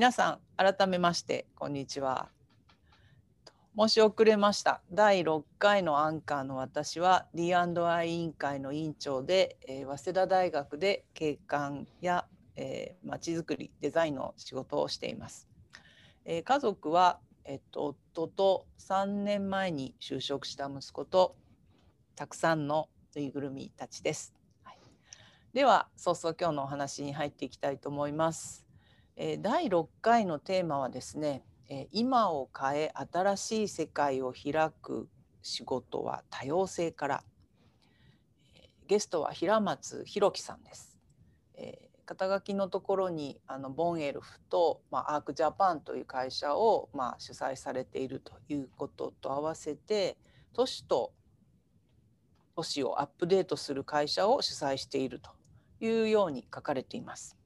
皆さん改めましてこんにちは申し遅れました第6回のアンカーの私は D&I 委員会の委員長で、えー、早稲田大学で景観やえー、づくりデザインの仕事をしています。えー、家族は、えっと、夫と3年前に就職した息子とたくさんのぬいぐるみたちです。はい、では早々今日のお話に入っていきたいと思います。え、第6回のテーマはですね、え今を変え新しい世界を開く仕事は多様性から、ゲストは平松弘樹さんです。え肩書きのところにあのボンエルフと、まあ、アークジャパンという会社を、まあ、主催されているということと合わせて都市と都市をアップデートする会社を主催しているというように書かれています。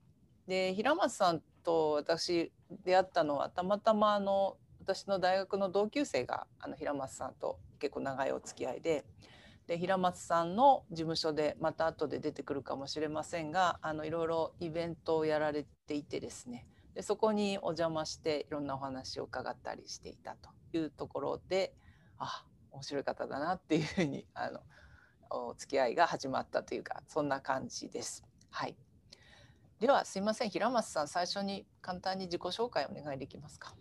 で平松さんと私出会ったのはたまたまあの私の大学の同級生があの平松さんと結構長いお付き合いでで平松さんの事務所でまた後で出てくるかもしれませんがあのいろいろイベントをやられていてですねでそこにお邪魔していろんなお話を伺ったりしていたというところであ面白い方だなっていうふうにあのお付き合いが始まったというかそんな感じです。はい、ではすいません平松さん最初に簡単に自己紹介お願いできますか？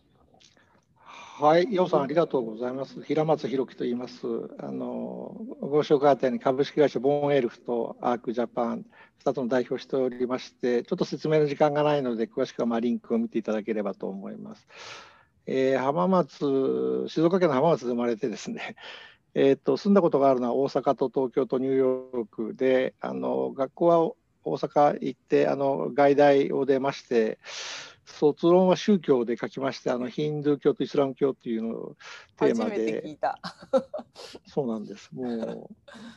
はい、ようさんありがとうございます。平松弘樹と言います。あのご紹介あったように株式会社ボーンエルフとアークジャパン2つの代表しておりまして、ちょっと説明の時間がないので詳しくはまリンクを見ていただければと思います。えー、浜松静岡県の浜松で生まれてですね。えー、と住んだことがあるのは大阪と東京とニューヨークであの学校は大阪行ってあの外大を出まして卒論は宗教で書きましてあのヒンドゥー教とイスラム教っていうのをテーマで。そうなんです。も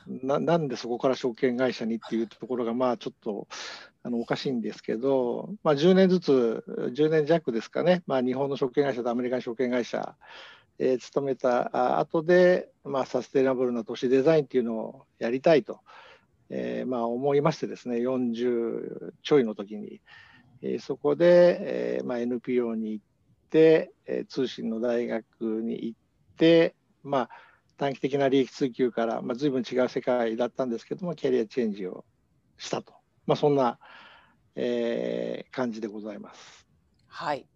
うななんでそこから証券会社にっていうところがまあちょっとあのおかしいんですけど、まあ、10年ずつ10年弱ですかね、まあ、日本の証券会社とアメリカの証券会社えー、勤めた後で、まあ、サステナブルな都市デザインっていうのをやりたいと、えーまあ、思いましてですね40ちょいの時に、えそこで、えまあ、NPO に行って、え通信の大学に行って、まあ、短期的な利益追求から、まあ、随分違う世界だったんですけどもキャリアチェンジをしたと、まあ、そんな、えー、感じでございます。はい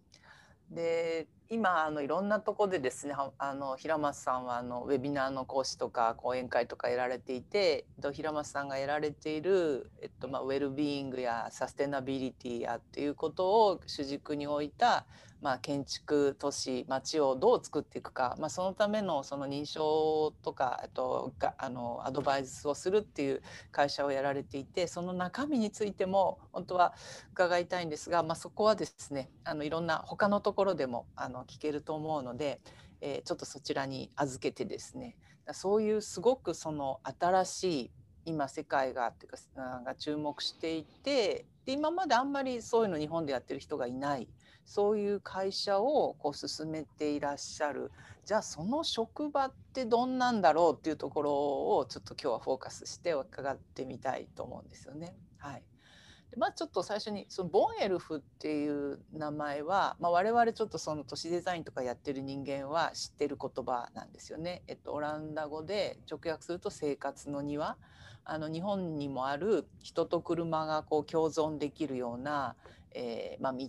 で今あのいろんなとこでですねあの平松さんはあのウェビナーの講師とか講演会とかやられていて平松さんがやられている、えっとまあ、ウェルビーイングやサステナビリティやっていうことを主軸に置いたまあ、建築都市町をどう作っていくか、まあ、そのためのその認証とかとがあのアドバイスをするっていう会社をやられていてその中身についても本当は伺いたいんですが、まあ、そこはですねあのいろんな他のところでもあの聞けると思うので、えー、ちょっとそちらに預けてですね。そういうすごくその新しい今世界がっていうかが注目していてで今まであんまりそういうの日本でやってる人がいない。そういう会社をこう進めていらっしゃるじゃあその職場ってどんなんだろうっていうところをちょっと今日はフォーカスして伺ってみたいと思うんですよね。はい、でまあちょっと最初にそのボンエルフっていう名前は、まあ、我々ちょっとその都市デザインとかやってる人間は知ってる言葉なんですよね。えっと、オランダ語で直訳すると生活の庭あの日本にもある人と車がこう共存できるような、えーまあ、道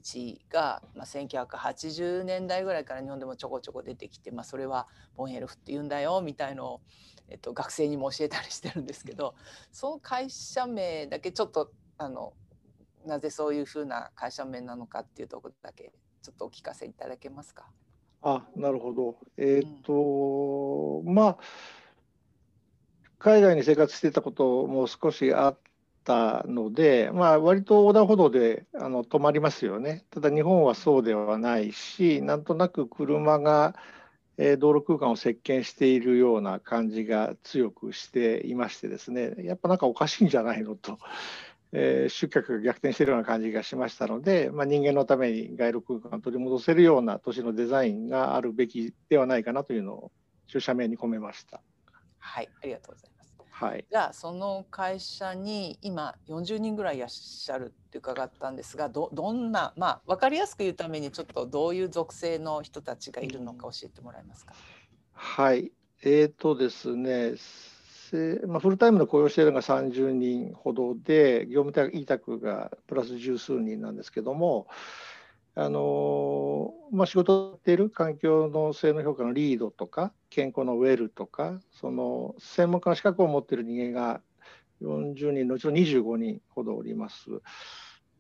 が、まあ、1980年代ぐらいから日本でもちょこちょこ出てきて、まあ、それはボンヘルフって言うんだよみたいのを、えっと、学生にも教えたりしてるんですけどその会社名だけちょっとあのなぜそういうふうな会社名なのかっていうところだけちょっとお聞かせいただけますか？あなるほど。えっ、と、うん、まあ海外に生活してたことも少しあったので、まあ、割と横断歩道であの止まりますよね。ただ日本はそうではないし、なんとなく車が、え、道路空間を席巻しているような感じが強くしていましてですね、やっぱなんかおかしいんじゃないのと。えー、集客が逆転しているような感じがしましたので、まあ、人間のために街路空間を取り戻せるような都市のデザインがあるべきではないかなというのを注射名に込めました。はい、ありがとうございます。はい。じゃあその会社に今40人ぐらいいらっしゃるって伺ったんですがどどんなまあ分かりやすく言うためにちょっとどういう属性の人たちがいるのか教えてもらえますか？はい。えーとですね、せまあ、フルタイムの雇用しているのが30人ほどで、業務委託がプラス十数人なんですけども、あのまあ、仕事をやっている環境の性能評価のリードとか、健康のウェルとか、その専門家の資格を持っている人間が40人のうちの25人ほどおります。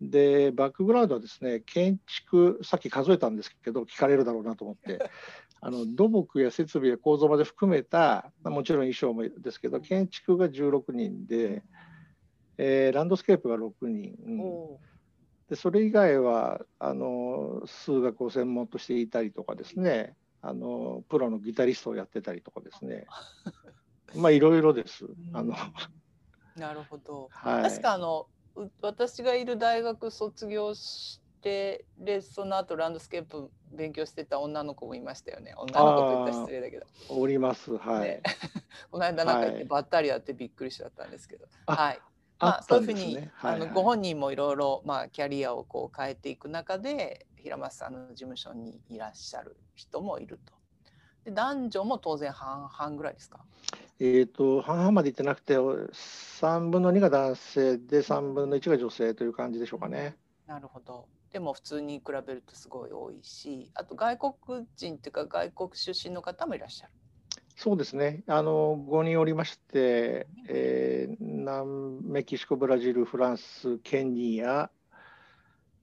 で、バックグラウンドはですね、建築、さっき数えたんですけど、聞かれるだろうなと思って、あの土木や設備や構造まで含めた、まあ、もちろん衣装もですけど、建築が16人で、えーランドスケープが6人。うんおでそれ以外はあの数学を専門としていたりとかですねあのプロのギタリストをやってたりとかですね まあいろいろです。あのー なるほど。はい、確かあのう私がいる大学卒業してでその後ランドスケープ勉強してた女の子もいましたよね。女の子と言ったら失礼だけど。おります。はい。ね この間なんか言ってはいばったり会ってびっくりしちゃったんですけど。あはい。まあ、あそういうふうに、ね。はいはいあのご本人もいろいろまあキャリアをこう変えていく中で平松さんの事務所にいらっしゃる人もいると。で男女も当然半々ぐらいですか？えっ、と半々までいってなくて3分の2が男性で3分の1が女性という感じでしょうかね。なるほど。でも普通に比べるとすごい多いし、あと外国人っていうか外国出身の方もいらっしゃる。そうですね。あの5人おりまして、えー南メキシコ、ブラジル、フランス、ケニア、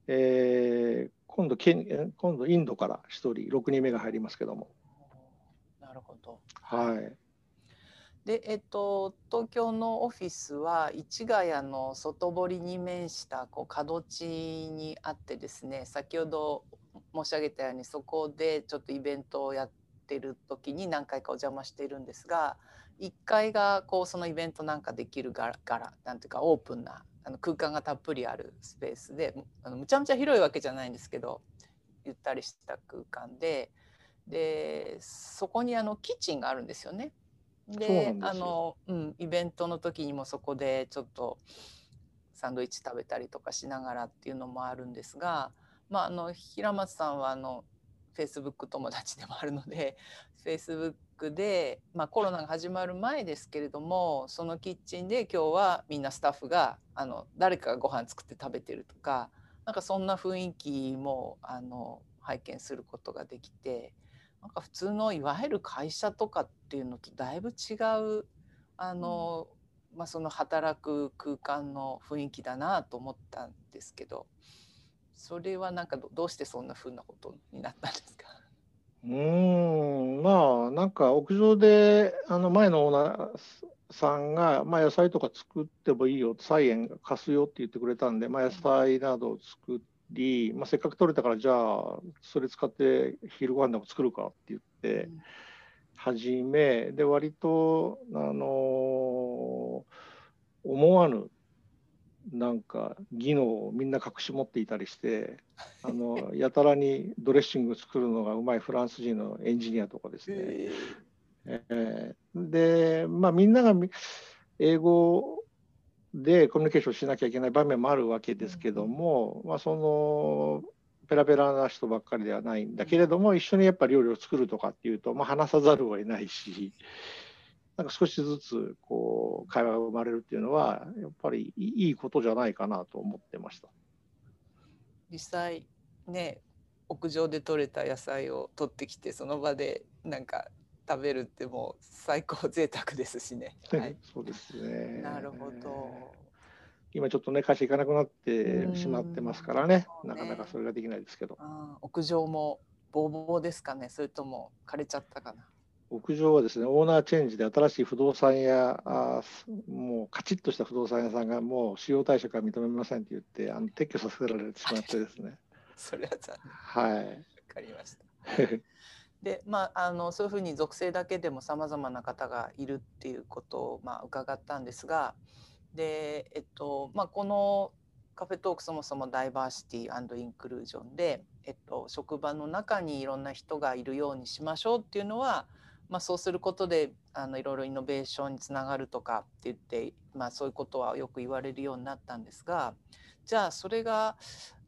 えー今度ケ今度インドから1人、6人目が入りますけども。なるほど。はい。で、えっと、東京のオフィスは市ヶ谷の外堀に面したこう角地にあってですね先ほど申し上げたようにそこでちょっとイベントをやってる時に何回かお邪魔しているんですが1階がこうそのイベントなんかできる柄柄なんていうかオープンなあの空間がたっぷりあるスペースであのむちゃむちゃ広いわけじゃないんですけどゆったりした空間ででそこにあのキッチンがあるんですよね。であの、うん、イベントの時にもそこでちょっとサンドイッチ食べたりとかしながらっていうのもあるんですが、まあ、あの平松さんはあのフェイスブック友達でもあるのでフェイスブックで、まあ、コロナが始まる前ですけれどもそのキッチンで今日はみんなスタッフがあの誰かがご飯作って食べてるとかなんかそんな雰囲気もあの拝見することができてなんか普通のいわゆる会社とかっていうのとだいぶ違うあの、まあ、その働く空間の雰囲気だなと思ったんですけどそれはなんかどどうしてそんな風なことになったんですか？うーん、まあ、なんか屋上で、あの前のオーナーさんが、まあ、野菜とか作ってもいいよ、菜園貸すよって言ってくれたんで、まあ、野菜などを作り、まあ、せっかく取れたから、じゃあ、それ使って昼ご飯でも作るかって言ってうん。始め、で、割と、あの思わぬ、なんか技能をみんな隠し持っていたりして、あのやたらにドレッシング作るのがうまいフランス人のエンジニアとかですね。ええー。で、まあ、みんながみ英語でコミュニケーションしなきゃいけない場面もあるわけですけども、まあ、そのペラペラな人ばっかりではないんだけれども一緒にやっぱ料理を作るとかっていうと、まあ、話さざるを得ないしなんか少しずつこう会話が生まれるっていうのはやっぱりいいことじゃないかなと思ってました。実際ね屋上で採れた野菜を取ってきてその場でなんか食べるってもう最高贅沢ですしね。はい、そうですね。なるほど。今ちょっとね会社行かなくなってしまってますからねうんなかなかそれができないですけど屋上もボーボーですかねそれとも枯れちゃったかな。屋上はですねオーナーチェンジで新しい不動産屋あーもうカチッとした不動産屋さんがもう使用退職は認めませんって言ってあの撤去させられてしまってですね。それは残念。はい。わかりました。でまああのそういうふうに属性だけでもさまざまな方がいるっていうことを、まあ、伺ったんですがで、えっとまあ、このカフェトークそもそもダイバーシティインクルージョンで、えっと、職場の中にいろんな人がいるようにしましょうっていうのはまあ、そうすることであのいろいろイノベーションにつながるとかって言って、まあ、そういうことはよく言われるようになったんですがじゃあそれが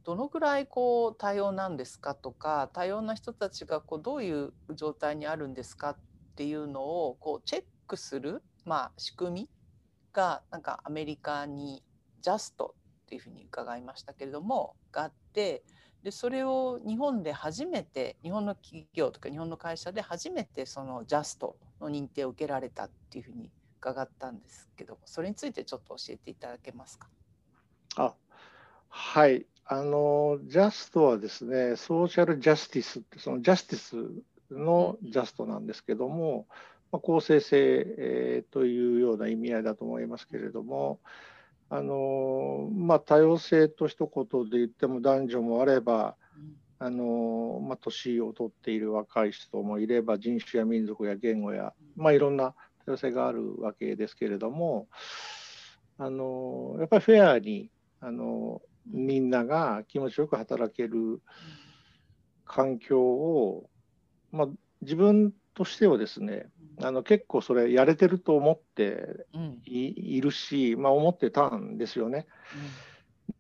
どのぐらいこう多様なんですかとか多様な人たちがこうどういう状態にあるんですかっていうのをこうチェックする、まあ、仕組みがなんかアメリカにジャストっていうふうに伺いましたけれどもがあってでそれを日本で初めて日本の企業とか日本の会社で初めてそのジャストの認定を受けられたっていうふうに伺ったんですけどそれについてちょっと教えていただけますか？あはいあのジャストはですねソーシャルジャスティスってそのジャスティスのジャストなんですけども、まあ、公正性、えー、というような意味合いだと思いますけれども。あのまあ、多様性と一言で言っても男女もあれば、あのまあ、年を取っている若い人もいれば人種や民族や言語や、まあ、いろんな多様性があるわけですけれどもあのやっぱりフェアにあのみんなが気持ちよく働ける環境を、まあ、自分としてはですねあの結構それやれてると思ってい,、るし、まあ、思ってたんですよね。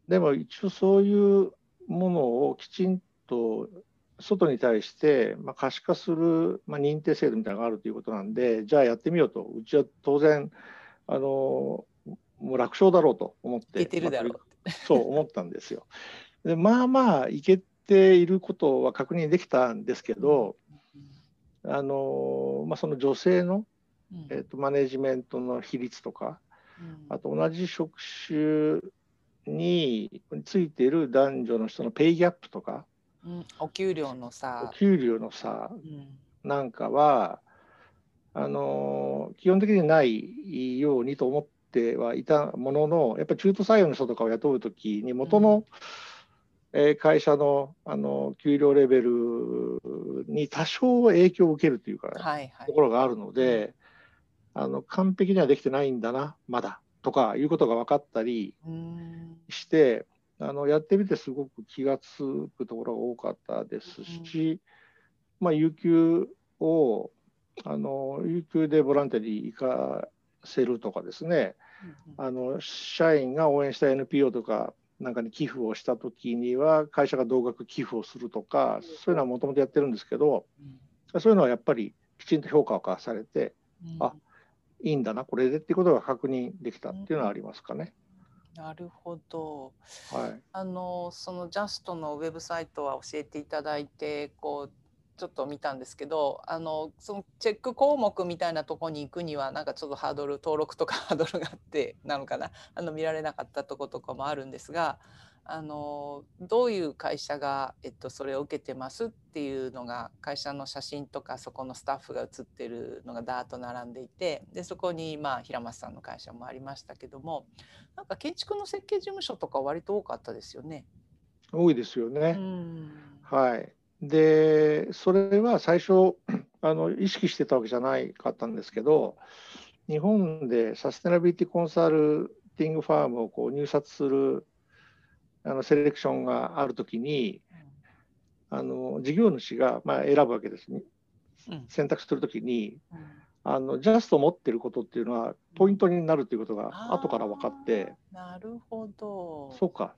でも一応そういうものをきちんと外に対して、まあ、可視化する、まあ、認定制度みたいなのがあるということなんでじゃあやってみようと。うちは当然あのもう楽勝だろうと思ってそう思ったんですよ。でまあまあいけていることは確認できたんですけど、あのまあ、その女性の、えーと、マネジメントの比率とか、あと同じ職種についている男女の人のペイギャップとか、うん、お給料の差お給料の差なんかは、あの基本的にないようにと思ってはいたもののやっぱり中途採用の人とかを雇う時に元の、うん。え会社のあの給料レベルに多少影響を受けるというか、ねはいはい、ところがあるので、あの完璧にはできてないんだなまだとかいうことが分かったりしてあのやってみてすごく気が付くところが多かったですし、まあ、有給をあの有給でボランティアに行かせるとかですね、あの社員が応援した NPO とかなんかに寄付をした時には会社が同額寄付をするとかそういうのはもともとやってるんですけど、そういうのはやっぱりきちんと評価をされて、あいいんだなこれでっていうことが確認できたっていうのはありますかね。なるほど。はい。あのそのジャストのウェブサイトは教えていただいてこうちょっと見たんですけどあのそのチェック項目みたいなとこに行くにはなんかちょっとハードル登録とか ハードルがあってなのかなあの見られなかったとことかもあるんですがあのどういう会社が、えっと、それを受けてますっていうのが会社の写真とかそこのスタッフが写ってるのがダーッと並んでいてでそこにまあ平松さんの会社もありましたけどもなんか建築の設計事務所とか割と多かったですよね。多いですよね。はいでそれは最初 あの意識してたわけじゃないかったんですけど日本でサステナビリティコンサルティングファームをこう入札するあのセレクションがあるときに、あの事業主がまあ選ぶわけですね、選択するときに、あのジャスト持ってることっていうのはポイントになるということが後から分かって。なるほど。そうか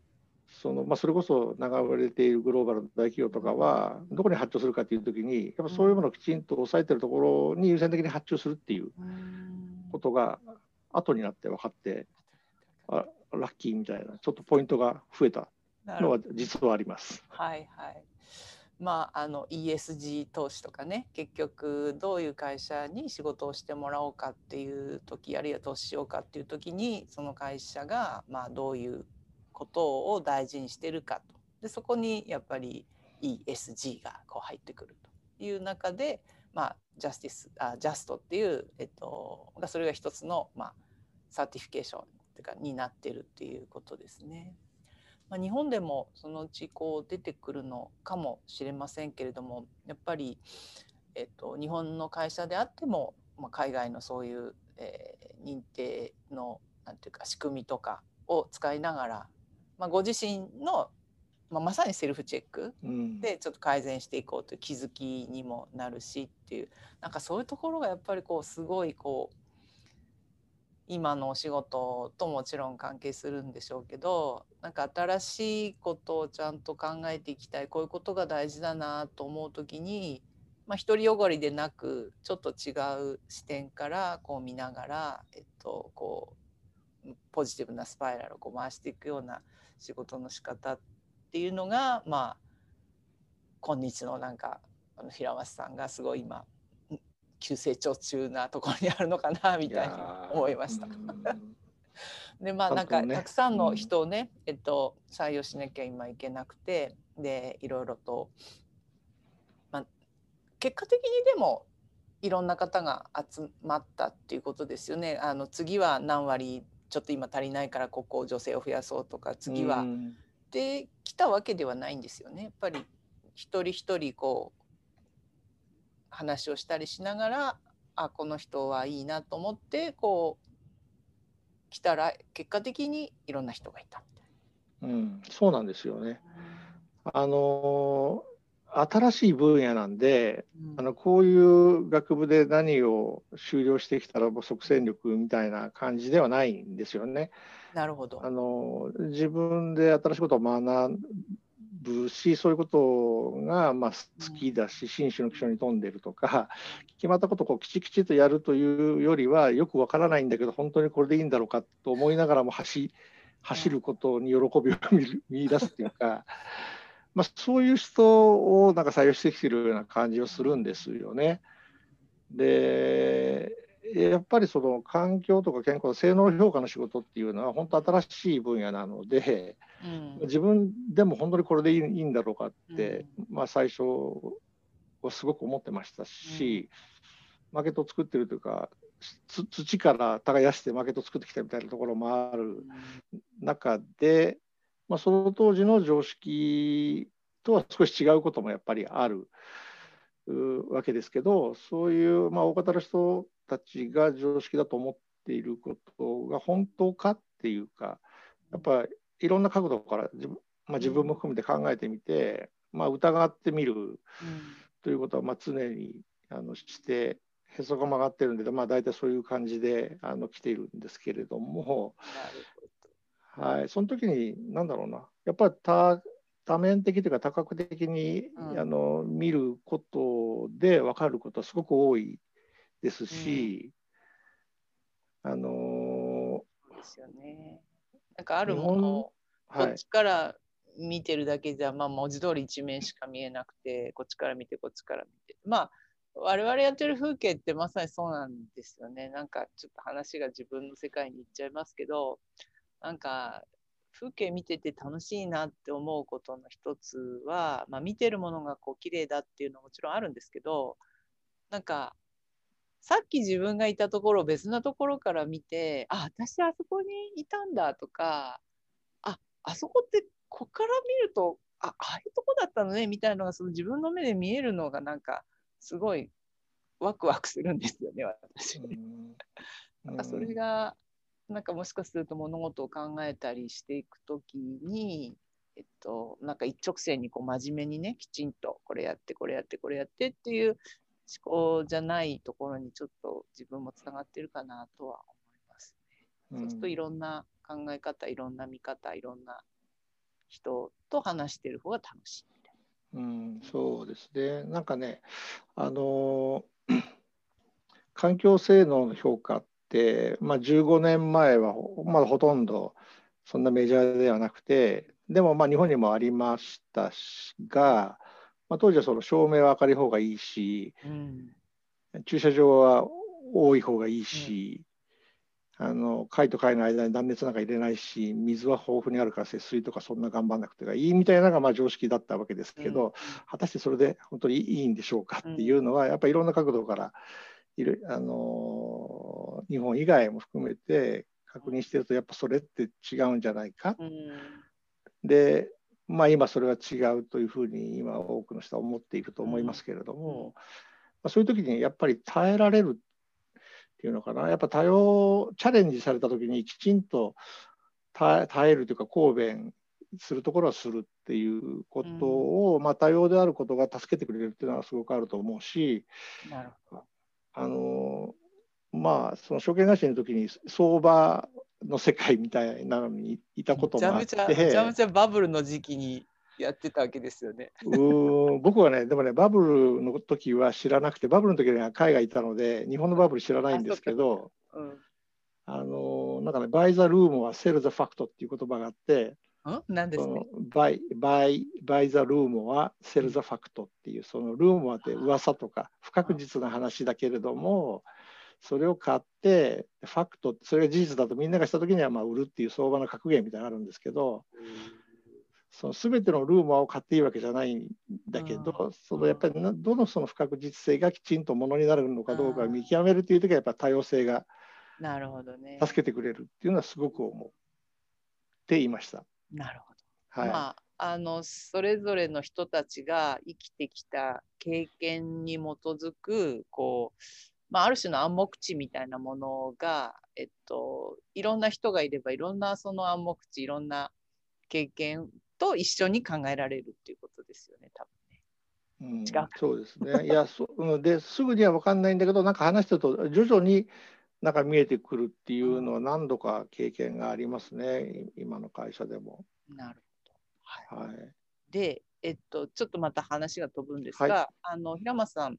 そのまあ、それこそ流れているグローバルの大企業とかはどこに発注するかっていう時にやっぱそういうものをきちんと抑えてるところに優先的に発注するっていうことが後になって分かってあラッキーみたいなちょっとポイントが増えたのは実はあります。はいはい。まあ、あの ESG 投資とかね結局どういう会社に仕事をしてもらおうかっていう時あるいは投資しようかっていう時にその会社がまあどういうことを大事にしてるかとでそこにやっぱり ESG がこう入ってくるという中で、まあ、 justice あ Just っていう、えっと、それが一つの、まあ、 certification っていうかになってるっていうことですね。まあ、日本でもそのうちこう出てくるのかもしれませんけれどもやっぱり、えっと、日本の会社であっても、まあ、海外のそういう、えー、認定のなんていうか仕組みとかを使いながらまあ、ご自身のまあ、まさにセルフチェックうん。でちょっと改善していこうという気づきにもなるしっていうなんかそういうところがやっぱりこうすごいこう今のお仕事ともちろん関係するんでしょうけどなんか新しいことをちゃんと考えていきたいこういうことが大事だなと思う時に、まあ、独りよがりでなくちょっと違う視点からこう見ながら、えっと、こうポジティブなスパイラルをこう回していくような仕事の仕方っていうのがまあ今日のなんかあの平松さんがすごい今急成長中なところにあるのかなみたいに思いました。でまあなんかたくさんの人をね、えっと、採用しなきゃ今いけなくてでいろいろと、まあ、結果的にでもいろんな方が集まったっていうことですよね。あの次は何割ちょっと今足りないからここ女性を増やそうとか次は、できたわけではないんですよね。やっぱり一人一人こう話をしたりしながらあこの人はいいなと思ってこう来たら結果的にいろんな人がいたうん、そうなんですよね。あの新しい分野なんで、うん、あのこういう学部で何を修了してきたらもう即戦力みたいな感じではないんですよね。なるほど。あの自分で新しいことを学ぶしそういうことがまあ好きだし紳士の基礎に富んでるとか決まったことをこうきちきちとやるというよりはよくわからないんだけど本当にこれでいいんだろうかと思いながらも走走ることに喜びを見出すっていうか、まあ、そういう人をなんか採用してきてるような感じをするんですよね。でやっぱりその環境とか健康性能評価の仕事っていうのは本当新しい分野なので、うん、自分でも本当にこれでいいんだろうかって、うん、まあ、最初はすごく思ってましたし、うん、マーケットを作ってるというか土から耕してマーケットを作ってきたみたいなところもある中で、まあ、その当時の常識とは少し違うこともやっぱりあるわけですけどそういう、まあ、大方の人たちが常識だと思っていることが本当かっていうかやっぱりいろんな角度から自分,、まあ、自分も含めて考えてみて、まあ、疑ってみるということはまあ常にあのしてへそが曲がってるんで、まあ、大体そういう感じであの来ているんですけれども、はい、その時に何だろうな。やっぱり多多面的というか多角的に、うん、あの見ることで分かることはすごく多いですし、うん、あのですよね。なんかあるものをこっちから見てるだけじゃ、はい、まあ文字通り一面しか見えなくてこっちから見てこっちから見て。まあ我々やってる風景ってまさにそうなんですよね。なんかちょっと話が自分の世界に行っちゃいますけどなんか風景見てて楽しいなって思うことの一つは、まあ、見てるものがこう綺麗だっていうのはもちろんあるんですけどなんかさっき自分がいたところを別なところから見てあ私あそこにいたんだとかああそこってここから見るとあああいうとこだったのねみたいなのがその自分の目で見えるのがなんかすごいワクワクするんですよね私。なんかそれがなんかもしかすると物事を考えたりしていく時に、えっと、なんか一直線にこう真面目にねきちんとこれやってこれやってこれやってっていう思考じゃないところにちょっと自分もつながってるかなとは思いますね。そうするといろんな考え方いろんな見方いろんな人と話してる方が楽しいうん、そうですね。なんかね、あの環境性能の評価って、まあ、15年前はまだほとんどそんなメジャーではなくて、でもまあ日本にもありましたが、まあ、当時はその照明は明るい方がいいし、うん、駐車場は多い方がいいし、うん、あの貝と貝の間に断熱なんか入れないし水は豊富にあるから節水とかそんな頑張んなくていいみたいなのがまあ常識だったわけですけど、うん、果たしてそれで本当にいいんでしょうかっていうのはやっぱりいろんな角度からいる、あの日本以外も含めて確認してるとやっぱそれって違うんじゃないか。でまあ、今それは違うというふうに今多くの人は思っていると思いますけれども、まあ、そういう時にやっぱり耐えられるっていうのかな。やっぱ多様チャレンジされた時にきちんと耐えるというか抗弁するところはするっていうことを、うん、まあ、多様であることが助けてくれるっていうのはすごくあると思うしあのまあその証券会社の時に相場の世界みたいなのにいたこともあって。めちゃめちゃバブルの時期にやってたわけですよね。うん。僕はねでもねバブルの時は知らなくてバブルの時には海外いたので日本のバブル知らないんですけどあ、うん、あのなんかねバイザルームはセルザファクトっていう言葉があって何ですね。バイバイバイザルームはセルザファクトっていうそのルームはって噂とか不確実な話だけれどもそれを買ってファクトそれが事実だとみんながした時にはまあ売るっていう相場の格言みたいなのがあるんですけど、その全てのルーマーを買っていいわけじゃないんだけど、そのやっぱりどのその不確実性がきちんとものになるのかどうかを見極めるという時はやっぱ多様性がなるほどね。助けてくれるっていうのはすごく思っていました。なるほど。はい、まああのそれぞれの人たちが生きてきた経験に基づくこうまあ、ある種の暗黙知みたいなものが、えっと、いろんな人がいればいろんなその暗黙知いろんな経験と一緒に考えられるっていうことですよね多分ね。うん、違うそうですね。いやそですぐには分かんないんだけどなんか話してると徐々になんか見えてくるっていうのは何度か経験がありますね。今の会社でも。なるほど。はい、はい、で、えっと、ちょっとまた話が飛ぶんですが、はい、あの平松さん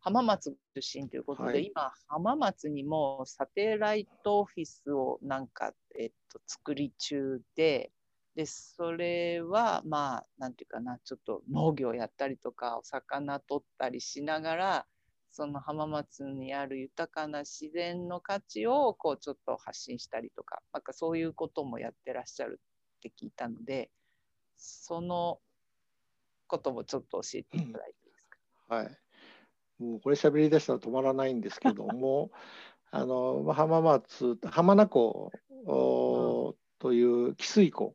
浜松出身ということで、はい、今浜松にもサテライトオフィスをなんか、えっと、作り中ででそれはまあなんていうかなちょっと農業やったりとかお魚取ったりしながらその浜松にある豊かな自然の価値をこうちょっと発信したりとかなんかそういうこともやってらっしゃるって聞いたのでそのこともちょっと教えていただいていいですか？はい。もうこれ喋り出したら止まらないんですけども あの浜松浜名湖という汽水湖、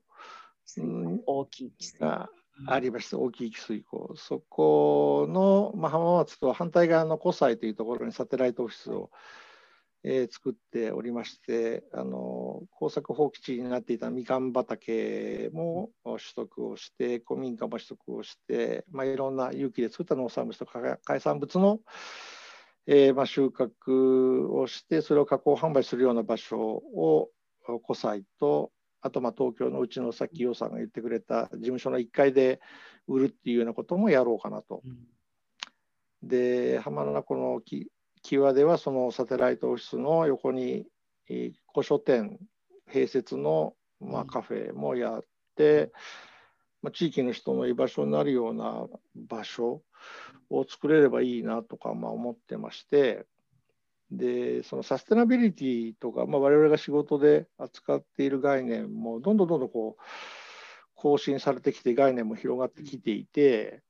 大きいがありまして、大きい汽水湖そこの、まあ、浜松と反対側の湖西というところにサテライトオフィスをえー、作っておりましてあの耕作放棄地になっていたみかん畑も取得をして古民家も取得をして、まあ、いろんな有機で作った農産物とか海産物の、えーまあ、収穫をしてそれを加工販売するような場所を湖西とあとまあ東京のうちのさっき洋さんが言ってくれた事務所の1階で売るっていうようなこともやろうかなと。うん、で浜名湖の際ではそのサテライトオフィスの横に古書店併設の、まあ、カフェもやって、まあ、地域の人の居場所になるような場所を作れればいいなとか、まあ、思ってましてでそのサステナビリティとか、まあ、我々が仕事で扱っている概念もどんどんどんどんこう更新されてきて概念も広がってきていて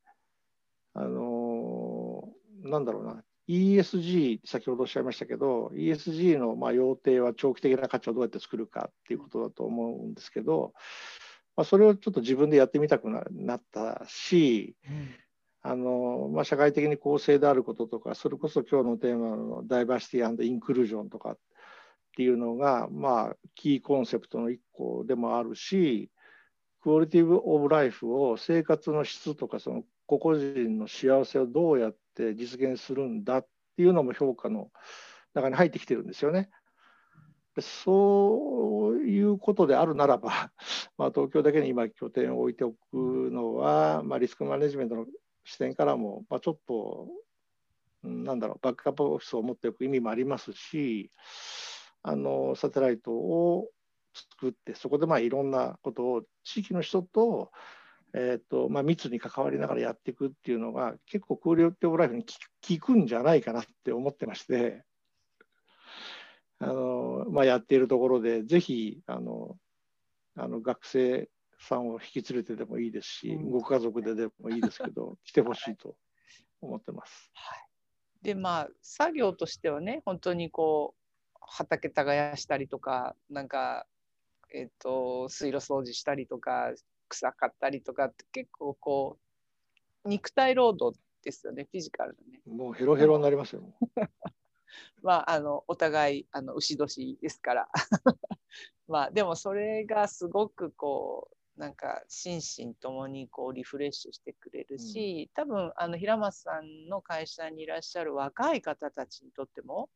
あのなんだろうな。ESG、先ほどおっしゃいましたけど、ESG のまあ要定は長期的な価値をどうやって作るかっていうことだと思うんですけど、まあ、それをちょっと自分でやってみたくなったし、うん、あのまあ、社会的に公正であることとか、それこそ今日のテーマのダイバーシティインクルージョンとかっていうのが、まあ、キーコンセプトの一個でもあるし、クオリティブ・オブ・ライフを生活の質とかその個々人の幸せをどうやって実現するんだっていうのも評価の中に入ってきてるんですよね。そういうことであるならば、まあ、東京だけに今拠点を置いておくのは、まあ、リスクマネジメントの視点からも、まあ、ちょっと、なんだろう、バックアップオフィスを持っておく意味もありますし、あのサテライトを作って、そこでまあいろんなことを地域の人とえーとまあ、密に関わりながらやっていくっていうのが結構クオリティオブライフに効くんじゃないかなって思ってましてあの、まあ、やっているところでぜひあのあの学生さんを引き連れてでもいいですし、ご家族ででもいいですけど 来てほしいと思ってます。はい、でまあ作業としてはね本当にこう畑耕したりとかなんか、えーと水路掃除したりとか臭かったりとかって結構こう肉体労働ですよねフィジカルのね。もうヘロヘロになりますよ。まああのお互いあの牛年ですから まあでもそれがすごくこなんか心身ともにこうリフレッシュしてくれるし、多分あの平松さんの会社にいらっしゃる若い方たちにとっても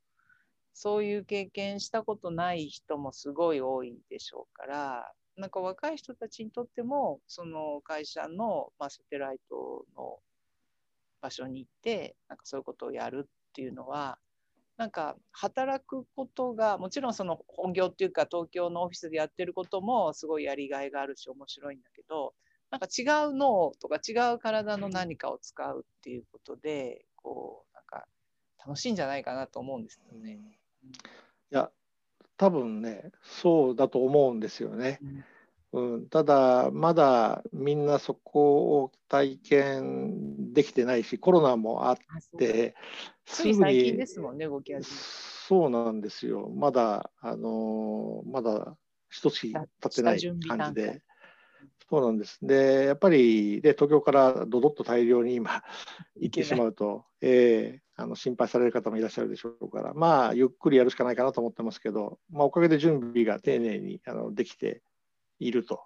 そういう経験したことない人もすごい多いでしょうからなんか若い人たちにとってもその会社の、まあ、サテライトの場所に行ってなんかそういうことをやるっていうのはなんか働くことがもちろんその本業っていうか東京のオフィスでやってることもすごいやりがいがあるし面白いんだけどなんか違う脳とか違う体の何かを使うっていうことでこうなんか楽しいんじゃないかなと思うんですよね。いや多分ねそうだと思うんですよね。うん、ただまだみんなそこを体験できてないしコロナもあってすぐにですもんね動き始めそうなんですよ。まだあのまだ一月経ってない感じでそうなんです。で、やっぱりで東京からどどっと大量に今行ってしまうと、えー、あの心配される方もいらっしゃるでしょうから、まあ、ゆっくりやるしかないかなと思ってますけど、まあ、おかげで準備が丁寧にあのできていると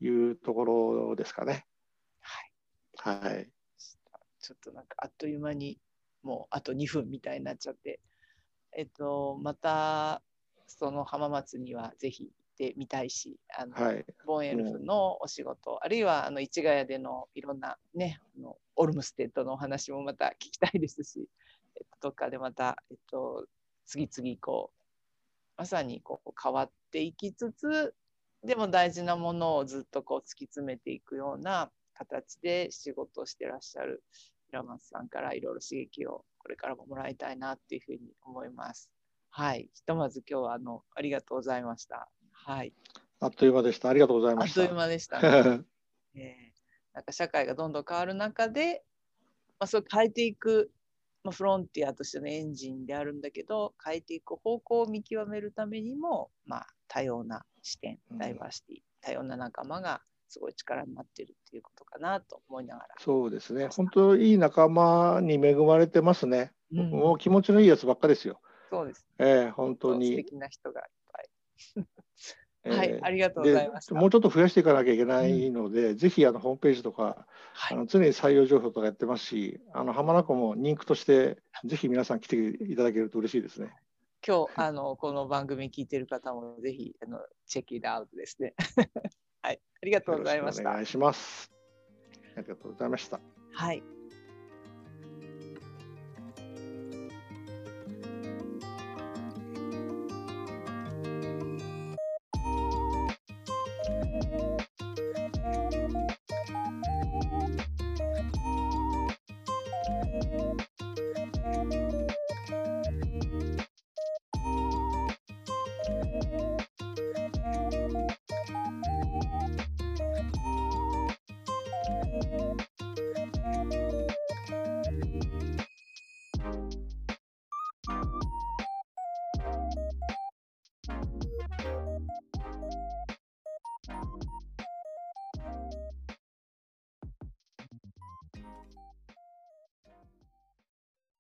いうところですかね。はい。はい。ちょっとなんかあっという間にもうあと2分みたいになっちゃって、えっと、またその浜松にはぜひてみたいしあの、はい、ボンエルフのお仕事、うん、あるいはあの市ヶ谷でのいろんなねあのオルムステッドのお話もまた聞きたいですし、え っと、どっかでまた、えっと、次々こうまさにこう変わっていきつつでも大事なものをずっとこう突き詰めていくような形で仕事をしてらっしゃる平松さんからいろいろ刺激をこれからももらいたいなっていうふうに思います。はい、ひとまず今日はあのありがとうございました。はい。あっという間でした。ありがとうございました。あっという間でした、ねえー、なんか社会がどんどん変わる中で、まあ、そう変えていく、まあ、フロンティアとしてのエンジンであるんだけど、変えていく方向を見極めるためにも、まあ、多様な視点、ダイバーシティ、うん、多様な仲間がすごい力になってるっていうことかなと思いながら。そうですね。本当いい仲間に恵まれてますね。うん、もう気持ちのいいやつばっかですよ。そうです、ね。ええー、本当に。素敵な人がいっぱい。はい、ありがとうございます。もうちょっと増やしていかなきゃいけないので、うん、ぜひあのホームページとか、はい、あの常に採用情報とかやってますし、あの浜名湖も人気としてぜひ皆さん来ていただけると嬉しいですね。今日あのこの番組聞いてる方もぜひあのチェックイットアウトですね。はい、ありがとうございました。お願いします。ありがとうございました。はい。